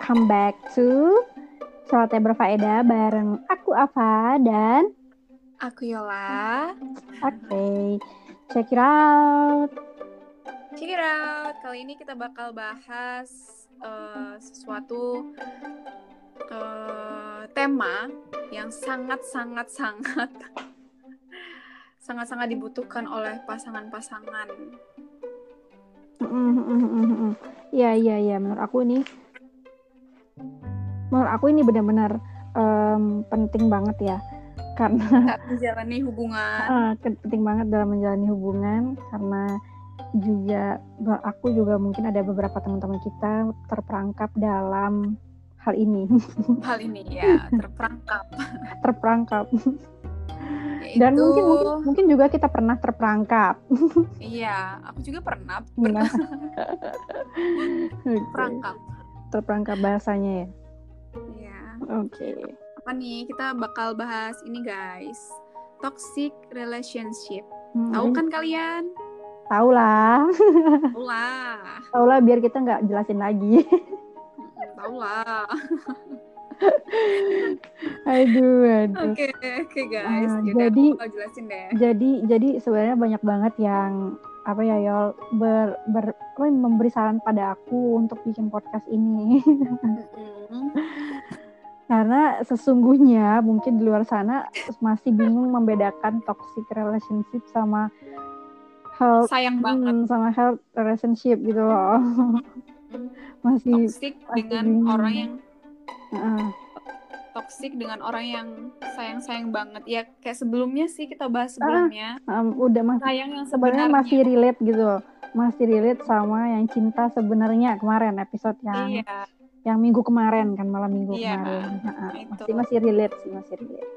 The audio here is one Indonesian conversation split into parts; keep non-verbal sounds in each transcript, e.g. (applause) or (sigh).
welcome back to Celoteh Berfaedah bareng aku Ava dan Aku Yola. Oke, okay. check it out. Check it out. Kali ini kita bakal bahas uh, sesuatu uh, tema yang sangat sangat sangat (laughs) sangat sangat dibutuhkan oleh pasangan-pasangan. Iya iya iya menurut aku ini menurut aku ini benar-benar um, penting banget ya. Karena menjalani hubungan. Uh, penting banget dalam menjalani hubungan. Karena juga aku juga mungkin ada beberapa teman-teman kita terperangkap dalam hal ini. (laughs) Hal ini ya terperangkap. (laughs) Terperangkap. Dan mungkin, mungkin mungkin juga kita pernah terperangkap. Iya aku juga pernah pernah. (laughs) terperangkap terperangkap bahasanya ya iya oke okay. apa nih kita bakal bahas ini guys toxic relationship hmm. tahu kan kalian tahu lah (laughs) tahu lah tahu lah biar kita nggak jelasin lagi tahu lah (laughs) aduh, aduh. Oke, okay, oke okay, guys. Uh, jadi, jelasin deh. Jadi, jadi sebenarnya banyak banget yang apa ya Yol ber, ber apa, memberi saran pada aku untuk bikin podcast ini. Karena sesungguhnya mungkin di luar sana masih bingung membedakan toxic relationship sama health sayang banget hmm, sama health relationship gitu loh. (laughs) masih toxic dengan bingung. orang yang uh, toxic dengan orang yang sayang-sayang banget ya kayak sebelumnya sih kita bahas sebelumnya uh, um, udah masih sayang yang sebenarnya masih relate gitu masih relate sama yang cinta sebenarnya kemarin episode yang iya. yang minggu kemarin kan malam minggu iya, kemarin nah, masih masih relate sih masih relate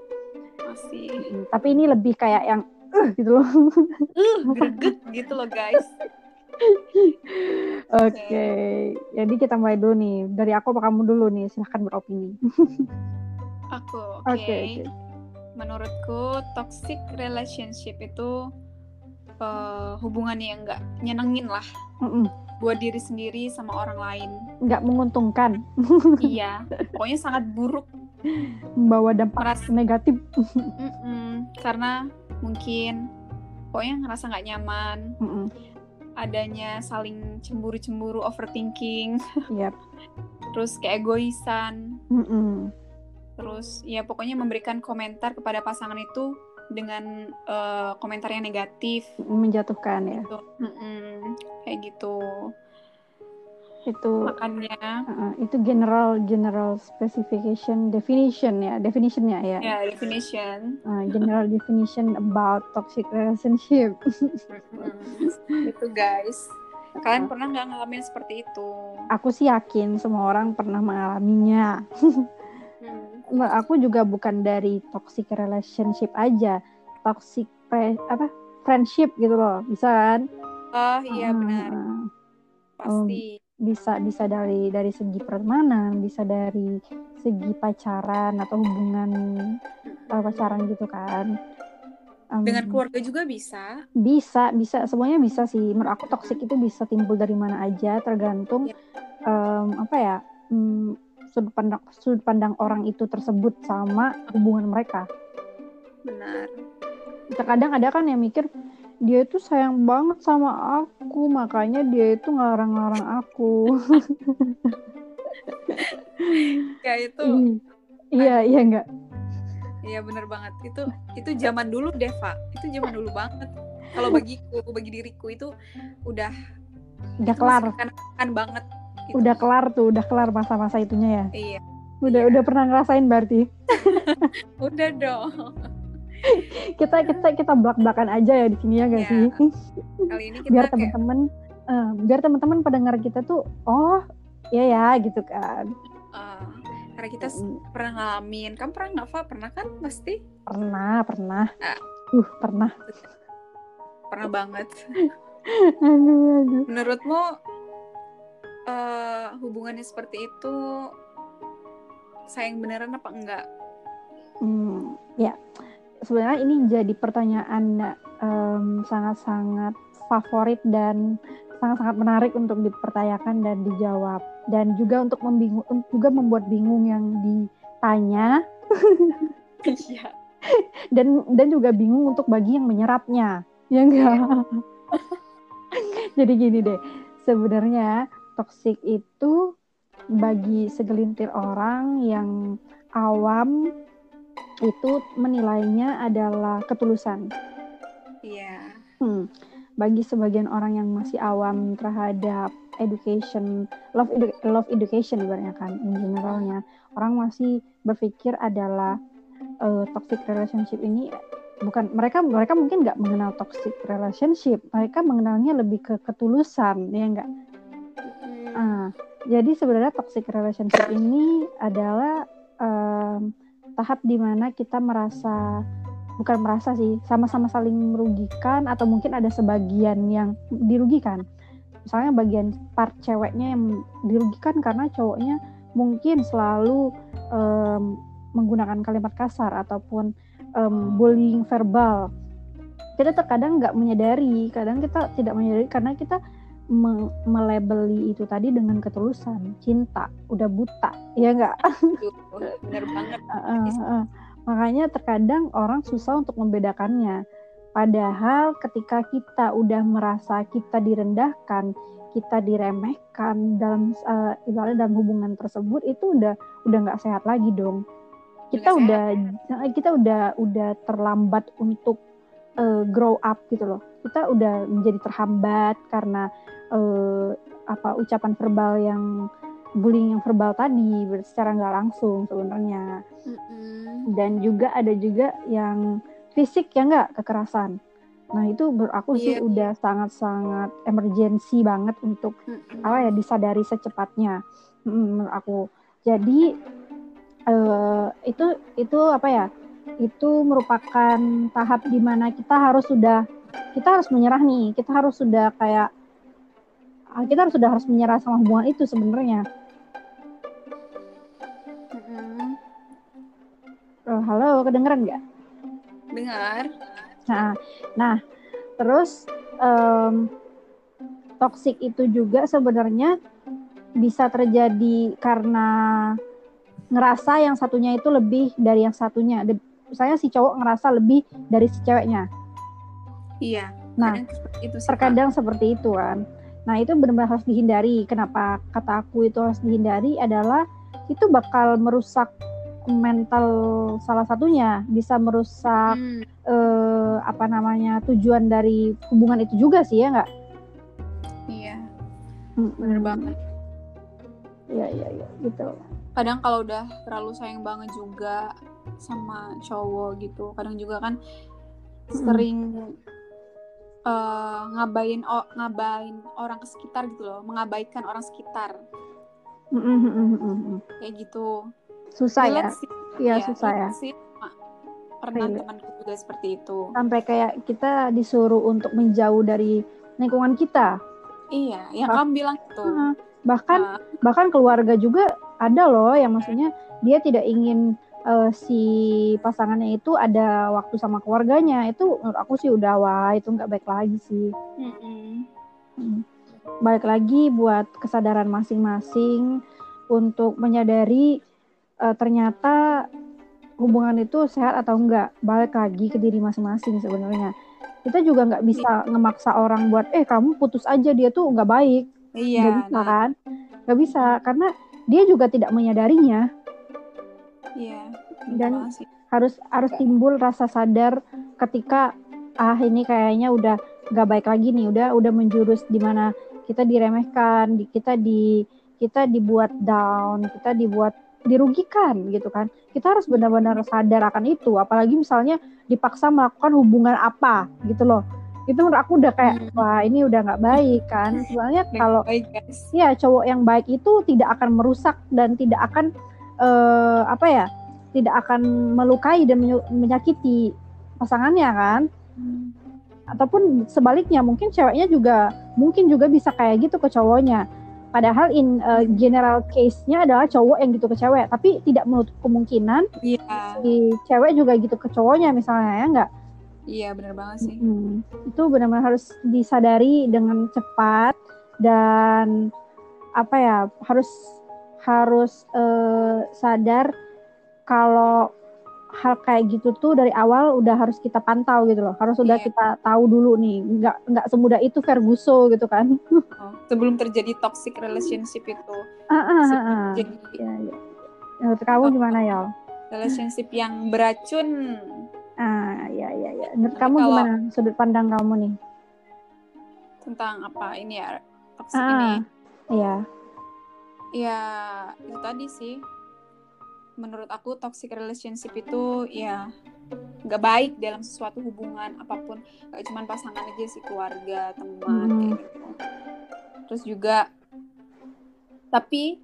masih hmm, tapi ini lebih kayak yang uh, gitu loh uh, greget gitu loh guys (laughs) Oke, okay. jadi kita mulai dulu nih. Dari aku apa kamu dulu nih? Silahkan beropini. (laughs) aku, oke. Okay. Okay, okay. Menurutku toxic relationship itu uh, hubungan yang nggak nyenengin lah. Mm -mm. Buat diri sendiri sama orang lain. Nggak menguntungkan. (laughs) iya, pokoknya sangat buruk. Membawa dampak Meras negatif. mm -mm, karena mungkin pokoknya ngerasa nggak nyaman. Mm -mm adanya saling cemburu-cemburu, overthinking, yep. terus keegoisan, mm -mm. Terus ya pokoknya memberikan komentar kepada pasangan itu dengan uh, komentar yang negatif, menjatuhkan ya, gitu. mm -mm, kayak gitu. Itu makanya uh, itu general general specification definition ya. Definitionnya ya. Ya yeah, definition. Uh, general definition about toxic relationship. Itu guys. Kalian pernah nggak ngalamin seperti itu? Aku sih yakin semua orang pernah mengalaminya. (laughs) aku juga bukan dari toxic relationship aja. Toxic pre, apa friendship gitu loh bisa kan? Oh iya uh, benar. pasti. Bisa bisa dari dari segi pertemanan bisa dari segi pacaran atau hubungan uh, pacaran gitu kan. Um, dengan keluarga juga bisa. bisa bisa semuanya bisa sih. Menurut aku toksik itu bisa timbul dari mana aja tergantung ya. um, apa ya um, sudut pandang sudut pandang orang itu tersebut sama hubungan mereka. Benar. Terkadang ada kan yang mikir dia itu sayang banget sama aku makanya dia itu ngarang-ngarang aku. (laughs) Ya itu iya iya enggak iya bener banget. Itu itu zaman dulu Deva itu zaman dulu banget. Kalau bagiku bagi diriku itu udah udah kelar. kan kan banget gitu. udah kelar tuh udah kelar masa-masa itunya ya iya udah iya. udah pernah ngerasain berarti (laughs) udah dong (laughs) kita kita kita belak belakan aja ya di sini ya gak ya. sih kali ini (laughs) kita biar teman-teman kayak... uh, biar teman-teman pendengar kita tuh oh ya ya gitu kan uh, karena kita mm. pernah ngalamin kamu pernah nggak Fa? pernah kan pasti pernah pernah uh, uh pernah pernah banget aduh, aduh. menurutmu uh, hubungannya seperti itu sayang beneran apa enggak? Hmm, ya. Sebenarnya ini jadi pertanyaan sangat sangat-sangat favorit dan sangat-sangat menarik untuk dipertanyakan dan dijawab. Dan juga untuk membingung juga membuat bingung yang ditanya. (laughs) Iya. dan dan juga bingung untuk bagi yang menyerapnya. Ya enggak? Iya. (laughs) jadi gini deh. Sebenarnya toksik itu bagi segelintir orang yang awam itu menilainya adalah ketulusan. Iya. Hmm. Bagi sebagian orang yang masih awam terhadap education, love edu love education ibaratnya kan, in generalnya, orang masih berpikir adalah uh, toxic relationship ini bukan mereka mereka mungkin nggak mengenal toxic relationship, mereka mengenalnya lebih ke ketulusan, ya enggak? Jadi sebenarnya toxic relationship ini adalah um, tahap di mana kita merasa bukan merasa sih sama-sama saling merugikan atau mungkin ada sebagian yang dirugikan. Misalnya bagian part ceweknya yang dirugikan karena cowoknya mungkin selalu um, menggunakan kalimat kasar ataupun um, bullying verbal. Kita terkadang nggak menyadari kadang kita tidak menyadari karena kita me melebeli itu tadi dengan ketulusan cinta udah buta ya enggak bener banget. Uh, uh, uh. makanya terkadang orang susah untuk membedakannya. Padahal ketika kita udah merasa kita direndahkan kita diremehkan dalam uh, ibaratnya dalam hubungan tersebut itu udah udah nggak sehat lagi dong. Kita udah sehat. kita udah udah terlambat untuk uh, grow up gitu loh. Kita udah menjadi terhambat karena uh, apa ucapan verbal yang bullying yang verbal tadi secara nggak langsung sebenarnya mm-hmm. dan juga ada juga yang fisik ya nggak kekerasan nah itu aku sih yeah. udah sangat-sangat emergensi banget untuk mm-hmm. apa ya disadari secepatnya menurut aku jadi uh, itu itu apa ya itu merupakan tahap di mana kita harus sudah kita harus menyerah nih kita harus sudah kayak kita harus sudah harus menyerah sama hubungan itu sebenarnya mm-hmm. oh, halo kedengeran nggak dengar nah nah terus um, toxic itu juga sebenarnya bisa terjadi karena ngerasa yang satunya itu lebih dari yang satunya. Misalnya si cowok ngerasa lebih dari si ceweknya. Iya. Nah, itu terkadang seperti itu kan. Nah, itu benar-benar harus dihindari. Kenapa kata aku itu harus dihindari adalah itu bakal merusak mental salah satunya, bisa merusak hmm. eh, apa namanya tujuan dari hubungan itu juga sih ya nggak? Iya, hmm. benar banget. Iya iya iya gitu. Kadang kalau udah terlalu sayang banget juga sama cowok gitu, kadang juga kan sering uh, ngabain oh, ngabain orang ke sekitar gitu loh, mengabaikan orang sekitar. Kayak gitu. Susah ya? Iya ya, susah ya. Sih, pernah Relate. temanku juga seperti itu. Sampai kayak kita disuruh untuk menjauh dari lingkungan kita. Iya, yang bah- kamu bilang itu. bahkan uh. bahkan keluarga juga ada loh yang maksudnya dia tidak ingin uh, si pasangannya itu ada waktu sama keluarganya. Itu menurut aku sih udah wah itu nggak baik lagi sih. Mm-hmm. baik lagi buat kesadaran masing-masing untuk menyadari uh, ternyata hubungan itu sehat atau enggak balik lagi ke diri masing-masing sebenarnya. Kita juga nggak bisa ngemaksa orang buat eh kamu putus aja dia tuh nggak baik. Iya nggak bisa nah. kan? Nggak bisa karena dia juga tidak menyadarinya Iya. Dan harus harus timbul rasa sadar ketika ah ini kayaknya udah gak baik lagi nih, udah udah menjurus di mana kita diremehkan, di, kita di kita dibuat down, kita dibuat dirugikan gitu kan. Kita harus benar-benar sadar akan itu, apalagi misalnya dipaksa melakukan hubungan apa gitu loh. Itu menurut aku udah kayak hmm. wah ini udah nggak baik kan. Sebenarnya kalau ya cowok yang baik itu tidak akan merusak dan tidak akan uh, apa ya tidak akan melukai dan menyakiti pasangannya kan hmm. ataupun sebaliknya mungkin ceweknya juga mungkin juga bisa kayak gitu ke cowoknya padahal in uh, general case-nya adalah cowok yang gitu ke cewek tapi tidak menutup kemungkinan yeah. si cewek juga gitu ke cowoknya misalnya ya enggak Iya benar banget sih. Hmm, itu benar-benar harus disadari dengan cepat dan apa ya harus harus uh, sadar kalau hal kayak gitu tuh dari awal udah harus kita pantau gitu loh. Harus udah yeah. kita tahu dulu nih. Nggak nggak semudah itu Ferguso gitu kan. (laughs) Oh, sebelum terjadi toxic relationship itu. Ah, ah, ah, ah. jadi ya, ya. menurut kamu gimana ya relationship yang beracun. Ah ya ya ya menurut kamu kalau, gimana sudut pandang kamu nih? Tentang apa ini ya toxic ah, ini? iya ya itu tadi sih menurut aku toxic relationship itu ya nggak baik dalam sesuatu hubungan apa pun gak cuma pasangan aja sih keluarga teman hmm. kayak gitu terus juga tapi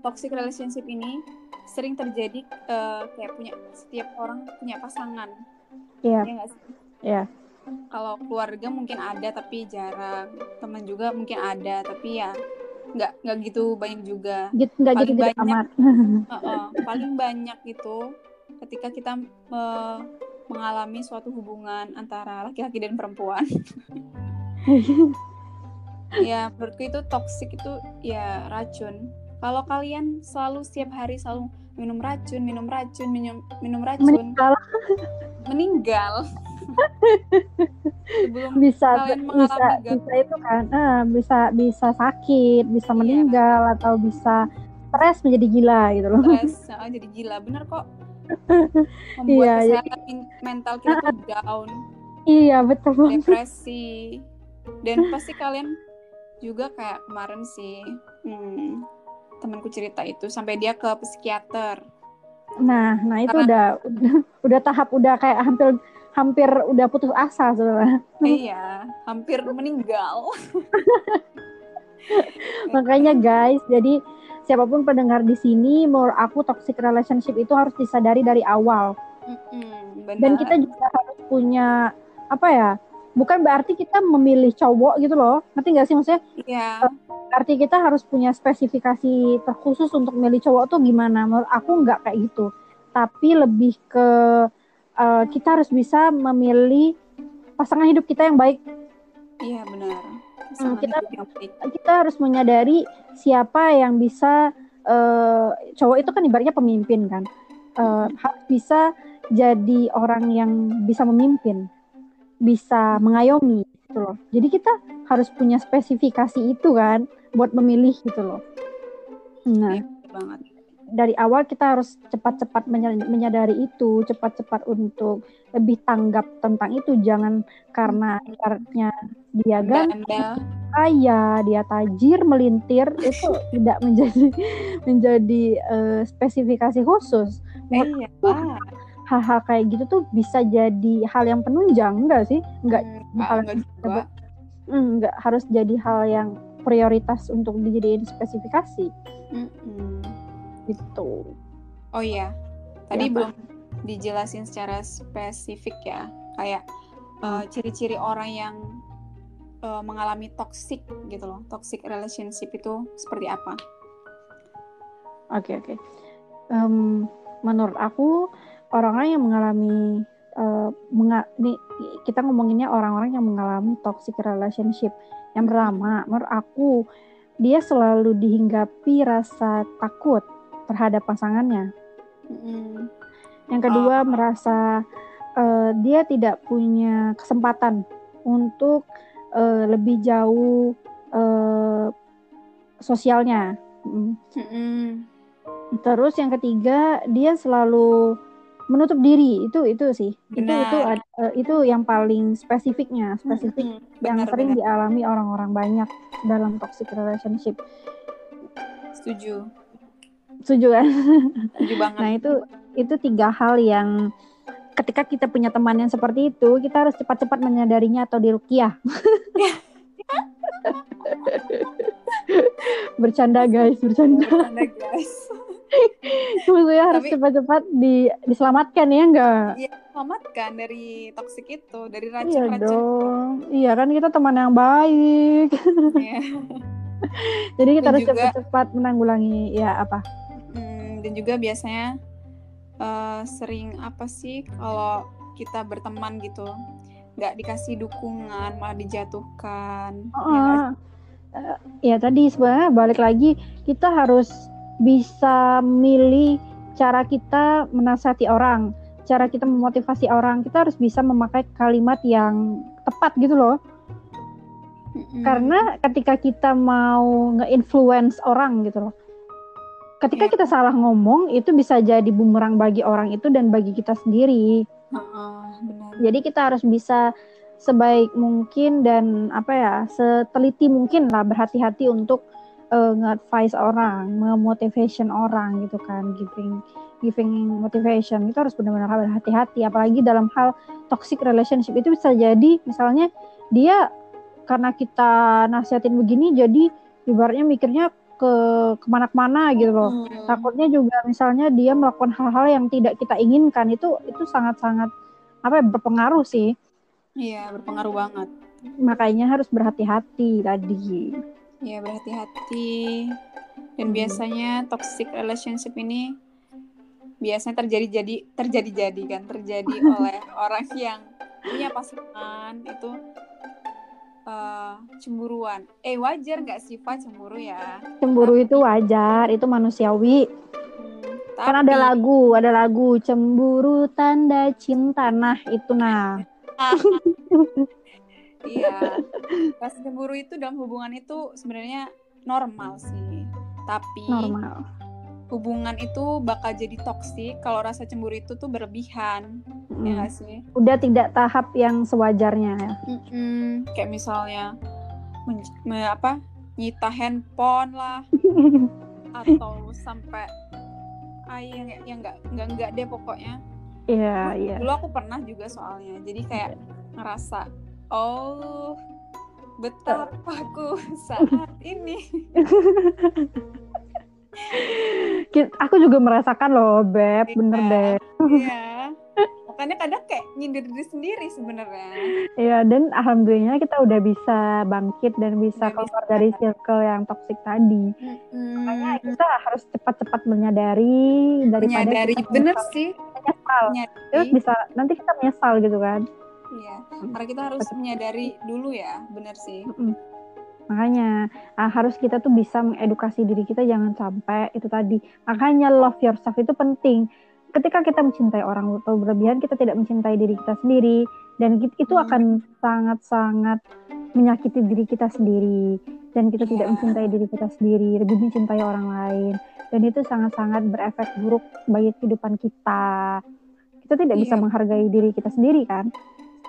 toxic relationship ini sering terjadi uh, kayak punya setiap orang punya pasangan iya yeah. iya yeah. kalau keluarga mungkin ada tapi jarang teman juga mungkin ada tapi ya nggak nggak gitu banyak juga. Gitu, nggak paling gitu banyak amat. (laughs) uh, uh, paling banyak itu ketika kita uh, mengalami suatu hubungan antara laki-laki dan perempuan. (laughs) Ya menurutku itu toxic itu ya racun. Kalau kalian selalu setiap hari selalu minum racun minum racun minum minum racun meninggal. meninggal sebelum bisa bisa bisa itu kan uh, bisa bisa sakit bisa iya, meninggal atau bisa stres menjadi gila gitu loh. Stres jadi gila bener kok. (laughs) Membuat iya, kesehatan jadi, mental kita uh, (laughs) down. Iya betul. Depresi. Dan pasti kalian juga kayak kemarin sih hmm, temanku cerita itu sampai dia ke psikiater. Nah nah itu Karena, udah udah (laughs) udah tahap udah kayak hampir hampir udah putus asa sebenarnya. Iya, hampir meninggal. (laughs) Makanya guys, jadi siapa pun pendengar di sini, menurut aku toxic relationship itu harus disadari dari awal. Mm-hmm, Dan kita juga harus punya apa ya? Bukan berarti kita memilih cowok gitu loh. Nanti nggak sih maksudnya? Iya. Yeah. Arti kita harus punya spesifikasi terkhusus untuk memilih cowok tuh gimana? Menurut aku nggak kayak gitu. Tapi lebih ke uh, kita harus bisa memilih pasangan hidup kita yang baik. Iya benar. Hmm, kita kita harus menyadari siapa yang bisa uh, cowok itu kan ibaratnya pemimpin kan uh, harus bisa jadi orang yang bisa memimpin, bisa mengayomi gitu loh. Jadi kita harus punya spesifikasi itu kan buat memilih gitu loh. Nah, iya, banget dari awal kita harus cepat-cepat menyadari itu, cepat-cepat untuk lebih tanggap tentang itu. Jangan karena ibaratnya dia ganteng, kaya, dia tajir, melintir itu (laughs) tidak menjadi menjadi uh, spesifikasi khusus. Eh, iya, hal-hal kayak gitu tuh bisa jadi hal yang penunjang enggak sih? Enggak hmm, hal enggak, juga. enggak harus jadi hal yang prioritas untuk dijadiin spesifikasi. Mm -hmm gitu. Oh iya. Tadi ya, belum dijelasin secara spesifik ya. Kayak uh, ciri-ciri orang yang uh, mengalami toxic gitu loh. Toxic relationship itu seperti apa? Oke okay, oke. Okay. um, menurut aku orang-orang yang mengalami uh, menga nih kita ngomonginnya orang-orang yang mengalami toxic relationship. Yang pertama menurut aku dia selalu dihinggapi rasa takut terhadap pasangannya. Mm. Yang kedua oh. merasa uh, dia tidak punya kesempatan untuk uh, lebih jauh uh, sosialnya. Mm. Mm. Terus yang ketiga dia selalu menutup diri itu itu sih Benar. itu itu uh, itu yang paling spesifiknya spesifik mm -hmm. yang sering benar. dialami orang-orang banyak dalam toxic relationship. Setuju setuju kan? Setuju banget. Nah itu itu tiga hal yang ketika kita punya teman yang seperti itu kita harus cepat-cepat menyadarinya atau dirukiah. (laughs) Bercanda guys bercanda, bercanda guys. Maksudnya harus cepat-cepat di diselamatkan ya enggak? Iya selamatkan dari toksik itu dari racun iya dong. Iya kan kita teman yang baik. Iya. (laughs) jadi kita Dan harus cepat-cepat menanggulangi ya apa dan juga biasanya uh, sering apa sih kalau kita berteman gitu nggak dikasih dukungan malah dijatuhkan. Uh, ya, uh, ya tadi sebenarnya balik lagi kita harus bisa milih cara kita menasihati orang cara kita memotivasi orang. Kita harus bisa memakai kalimat yang tepat gitu loh. Karena ketika kita mau nge-influence orang gitu loh ketika yeah. kita salah ngomong itu bisa jadi bumerang bagi orang itu dan bagi kita sendiri uh-uh, benar. jadi kita harus bisa sebaik mungkin dan apa ya seteliti mungkin lah berhati-hati untuk uh, nge-advise orang, memotivation orang gitu kan, giving giving motivation itu harus benar-benar berhati-hati apalagi dalam hal toxic relationship itu bisa jadi misalnya dia karena kita nasihatin begini jadi ibaratnya mikirnya ke ke mana-mana gitu loh. Hmm. takutnya juga misalnya dia melakukan hal-hal yang tidak kita inginkan itu itu sangat-sangat apa ya berpengaruh sih. Iya berpengaruh banget. Makanya harus berhati-hati tadi. Ya berhati-hati. Dan hmm. biasanya toxic relationship ini biasanya terjadi jadi terjadi jadi kan terjadi (laughs) oleh orang yang punya pasangan itu uh, cemburuan. Eh wajar nggak sih pak cemburu ya. Cemburu tapi, itu wajar itu manusiawi. Hmm, tapi, kan ada lagu ada lagu cemburu tanda cinta. Nah itu nah. (laughs) Iya. Rasa cemburu itu dalam hubungan itu sebenarnya normal sih. Tapi normal hubungan itu bakal jadi toksik kalau rasa cemburu itu tuh berlebihan mm. ya gak sih udah tidak tahap yang sewajarnya ya Mm-mm. kayak misalnya men- me- apa nyita handphone lah (laughs) atau sampai ah yang yang nggak nggak nggak deh pokoknya Iya, yeah, iya. Yeah. Dulu aku pernah juga soalnya. Jadi kayak ngerasa Oh, betapa aku saat ini. (laughs) aku juga merasakan loh, Beb, iya, bener deh. Iya. (laughs) Makanya kadang kayak nyindir diri sendiri sebenarnya. Iya, dan alhamdulillah kita udah bisa bangkit dan bisa udah keluar bisa. dari circle yang toksik tadi. Hmm. Makanya kita harus cepat-cepat menyadari daripada menyadari bener sih menyesal. Terus bisa nanti kita menyesal gitu kan. Iya, karena kita harus menyadari dulu ya, benar sih. Makanya uh, harus kita tuh bisa mengedukasi diri kita jangan sampai itu tadi. Makanya love yourself itu penting. Ketika kita mencintai orang atau berlebihan, kita tidak mencintai diri kita sendiri dan itu akan sangat-sangat menyakiti diri kita sendiri dan kita yeah. tidak iya. mencintai diri kita sendiri, lebih mencintai orang lain dan itu sangat-sangat berefek buruk bagi kehidupan kita. Kita tidak yeah. bisa menghargai diri kita sendiri kan?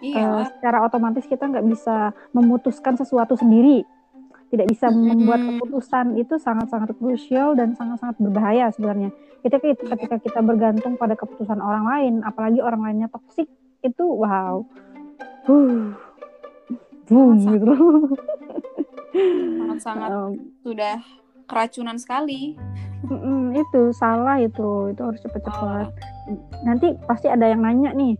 Iya. Uh, secara otomatis kita nggak bisa memutuskan sesuatu sendiri, tidak bisa membuat keputusan itu sangat-sangat krusial dan sangat-sangat berbahaya sebenarnya. Ketika yeah. ketika kita bergantung pada keputusan orang lain, apalagi orang lainnya toksik, itu wow, huh, boom gitu. Sangat-sangat um, (laughs) sudah keracunan sekali. Itu salah itu, itu harus cepat-cepat. Nanti pasti ada yang nanya nih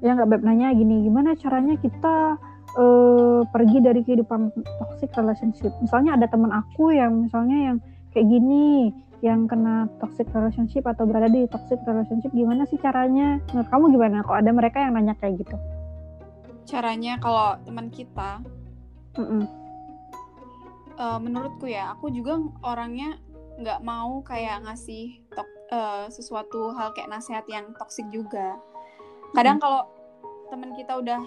ya nggak beb nanya gini gimana caranya kita uh, pergi dari kehidupan toxic relationship. Misalnya ada teman aku yang misalnya yang kayak gini yang kena toxic relationship atau berada di toxic relationship gimana sih caranya? Menurut kamu gimana? Kok ada mereka yang nanya kayak gitu. Caranya kalau teman kita mm -mm. Uh, menurutku ya aku juga orangnya nggak mau kayak ngasih tok, uh, sesuatu hal kayak nasihat yang toxic juga. Kadang hmm. kalau teman kita udah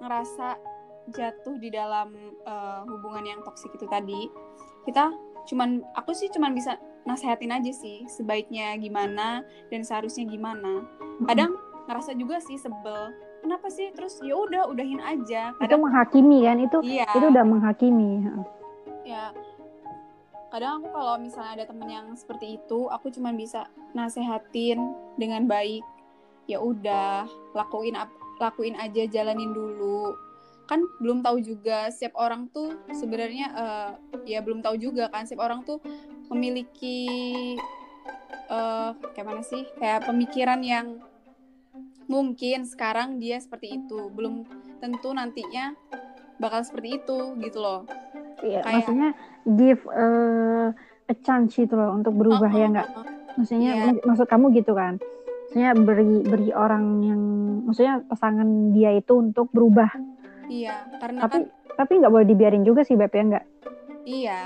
ngerasa jatuh di dalam uh, hubungan yang toksik itu tadi kita cuman aku sih cuman bisa nasehatin aja sih sebaiknya gimana dan seharusnya gimana. Kadang ngerasa juga sih sebel kenapa sih? Terus ya udah udahin aja. Kadang, itu menghakimi kan? Itu iya. itu udah menghakimi ya kadang aku kalau misalnya ada temen yang seperti itu aku cuma bisa nasehatin dengan baik. Ya udah lakuin lakuin aja jalanin dulu. Kan belum tahu juga setiap orang tuh sebenarnya uh, ya belum tahu juga kan setiap orang tuh memiliki uh, kayak mana sih kayak pemikiran yang mungkin sekarang dia seperti itu. Belum tentu nantinya bakal seperti itu gitu loh. Iya kayak, maksudnya give uh, a chance itu loh untuk berubah uh, uh, ya enggak maksudnya yeah. maksud kamu gitu kan maksudnya beri beri orang yang maksudnya pasangan dia itu untuk berubah. Iya karena tapi kan, tapi nggak boleh dibiarin juga sih beb ya nggak? Iya.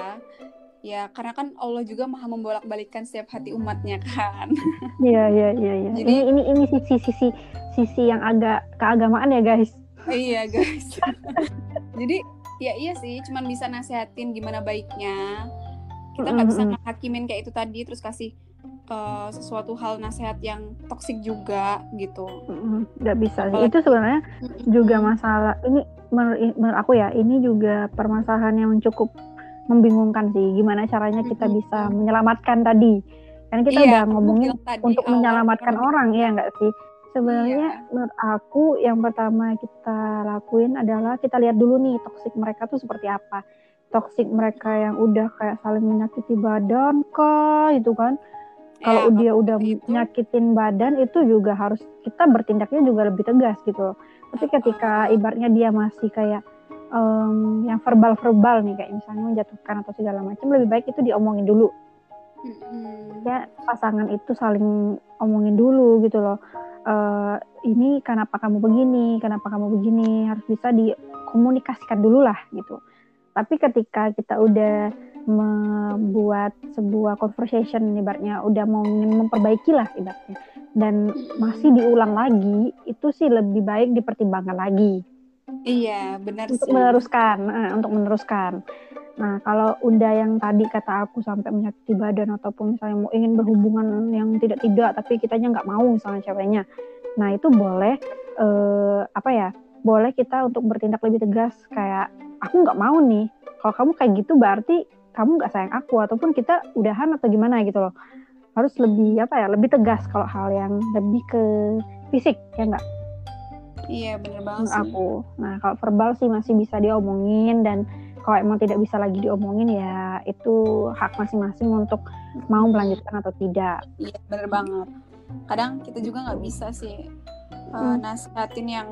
Ya karena kan Allah juga maha membolak balikkan setiap hati umatnya kan. (laughs) Iya iya iya iya. Jadi, ini ini ini sisi sisi sisi yang agak keagamaan ya guys. Iya guys. (laughs) Jadi ya iya sih cuman bisa nasehatin gimana baiknya. Kita nggak bisa ngehakimin kayak itu tadi terus kasih uh, sesuatu hal nasihat yang toksik juga gitu. Nggak bisa sih. itu sebenarnya juga masalah. Ini menurut, menurut aku ya ini juga permasalahan yang cukup membingungkan sih. Gimana caranya kita bisa menyelamatkan tadi? Kan kita iya, udah ngomongin untuk menyelamatkan orang ya nggak sih? Sebenarnya iya. menurut aku yang pertama kita lakuin adalah kita lihat dulu nih toksik mereka tuh seperti apa. Toksik mereka yang udah kayak saling menyakiti badan kah itu kan kalau ya, dia udah itu. nyakitin badan itu juga harus kita bertindaknya juga lebih tegas gitu tapi ketika ibaratnya dia masih kayak um, yang verbal-verbal nih kayak misalnya menjatuhkan atau segala macam lebih baik itu diomongin dulu. Mm-hmm. ya pasangan itu saling omongin dulu gitu loh. Uh, ini kenapa kamu begini kenapa kamu begini harus bisa dikomunikasikan dulu lah gitu tapi ketika kita udah membuat sebuah conversation ibaratnya udah mau memperbaiki lah ibaratnya dan masih diulang lagi itu sih lebih baik dipertimbangkan lagi iya benar untuk sih. meneruskan nah, untuk meneruskan nah kalau udah yang tadi kata aku sampai menyakiti badan ataupun misalnya mau ingin berhubungan yang tidak tidak tapi kitanya nggak mau misalnya ceweknya nah itu boleh eh, apa ya boleh kita untuk bertindak lebih tegas kayak aku nggak mau nih. Kalau kamu kayak gitu berarti kamu nggak sayang aku ataupun kita udahan atau gimana gitu loh. Harus lebih apa ya lebih tegas kalau hal yang lebih ke fisik ya nggak? Iya bener banget sih. aku. Nah kalau verbal sih masih bisa diomongin dan kalau emang tidak bisa lagi diomongin ya itu hak masing-masing untuk mau melanjutkan atau tidak. Iya bener banget. Kadang kita juga nggak bisa sih uh, nasihatin yang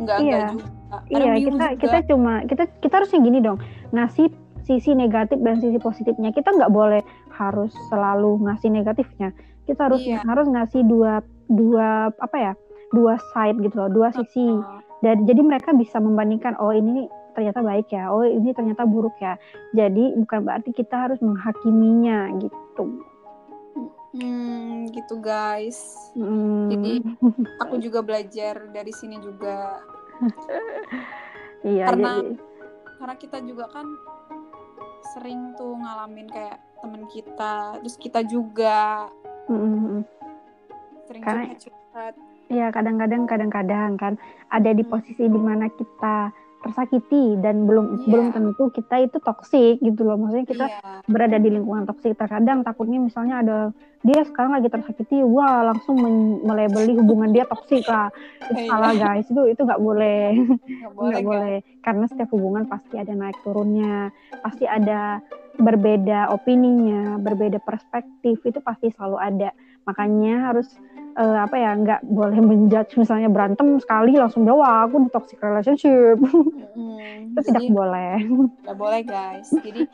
nggak iya. enggak juga. Iya kita juga. kita cuma kita kita harusnya gini dong. Ngasih sisi negatif dan sisi positifnya. Kita nggak boleh harus selalu ngasih negatifnya. Kita harus iya. harus ngasih dua dua apa ya dua side gitu loh dua sisi. Uh dan jadi mereka bisa membandingkan oh ini ternyata baik ya oh ini ternyata buruk ya. Jadi bukan berarti kita harus menghakiminya gitu hmm gitu guys hmm. jadi aku juga belajar dari sini juga (laughs) iya karena jadi... karena kita juga kan sering tuh ngalamin kayak temen kita terus kita juga mm-hmm. sering karena curhat Iya kadang-kadang kadang-kadang kan ada di posisi di mana kita tersakiti dan belum yeah. belum tentu kita itu toksik gitu loh. Maksudnya kita yeah. berada di lingkungan toksik. Terkadang takutnya misalnya ada dia sekarang lagi tersakiti wah langsung melebeli hubungan dia toksik lah. Itu yeah. salah guys. Itu itu nggak boleh. Nggak boleh, (laughs) boleh. Karena setiap hubungan pasti ada naik turunnya pasti ada berbeda opininya berbeda perspektif. Itu pasti selalu ada. Makanya harus uh, apa ya nggak boleh menjudge misalnya berantem sekali langsung bawa aku di toxic relationship. Hmm, itu tidak boleh. nggak boleh guys. Jadi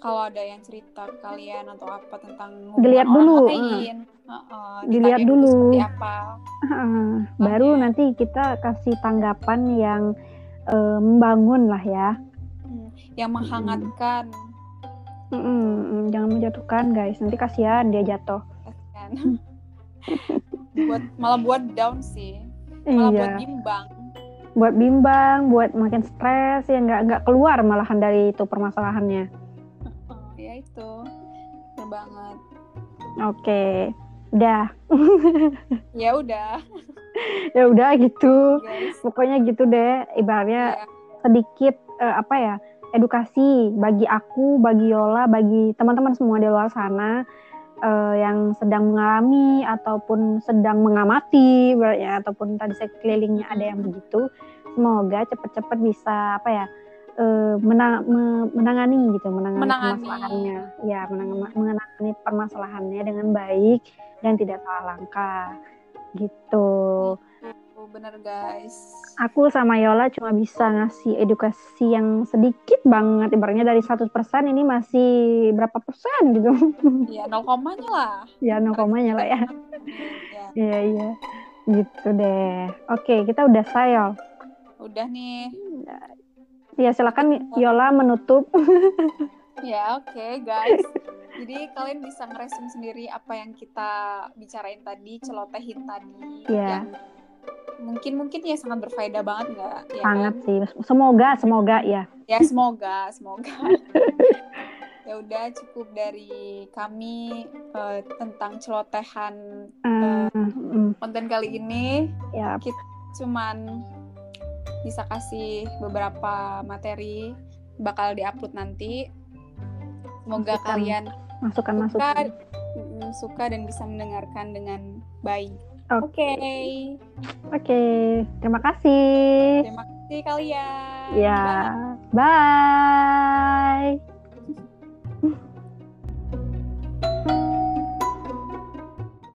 kalau ada yang cerita kalian atau apa tentang dilihat dulu. lain, uh, uh, dilihat dulu. apa? Uh, baru nanti kita kasih tanggapan yang uh, membangun lah ya. Hmm, yang menghangatkan. Mm -mm, jangan menjatuhkan guys. Nanti kasihan dia jatuh. Kasihan (laughs) buat malah buat down sih malah iya. buat bimbang buat bimbang buat makin stres ya nggak nggak keluar malahan dari itu permasalahannya oh, (laughs) ya itu bener banget oke okay. udah (laughs) ya udah ya udah gitu Guys. pokoknya gitu deh ibaratnya yeah. sedikit uh, apa ya edukasi bagi aku bagi Yola bagi teman-teman semua di luar sana uh, yang sedang mengalami ataupun sedang mengamati ya ataupun tadi sekelilingnya ada yang begitu semoga cepat-cepat bisa apa ya uh, menang, menangani gitu menangani, menangani. permasalahannya. Ya menangani, menangani permasalahannya dengan baik dan tidak salah langkah gitu bener guys. Aku sama Yola cuma bisa ngasih edukasi yang sedikit banget. Ibaratnya dari 100% ini masih berapa persen gitu. (laughs) Iya, nol komanya lah. Ya, nol komanya lah ya. (laughs) Iya, iya. Gitu deh. Oke, kita udah saya. Udah nih. Ya, silakan Yola menutup. (laughs) ya, oke okay, guys. Jadi kalian bisa ngeresim sendiri apa yang kita bicarain tadi, celotehin tadi. Iya. Yeah. Mungkin mungkin ya sangat berfaedah banget nggak? Ya sangat kan? sih. Semoga semoga ya. Ya semoga semoga. (laughs) ya udah cukup dari kami uh, tentang celotehan uh, uh, konten kali ini. Ya. Kita cuman bisa kasih beberapa materi bakal diupload nanti. Semoga Masukan. kalian masukan-masukan suka, suka dan bisa mendengarkan dengan baik. Oke. Okay. Oke, okay. terima kasih. Terima kasih kalian. Ya. Bye. Bye.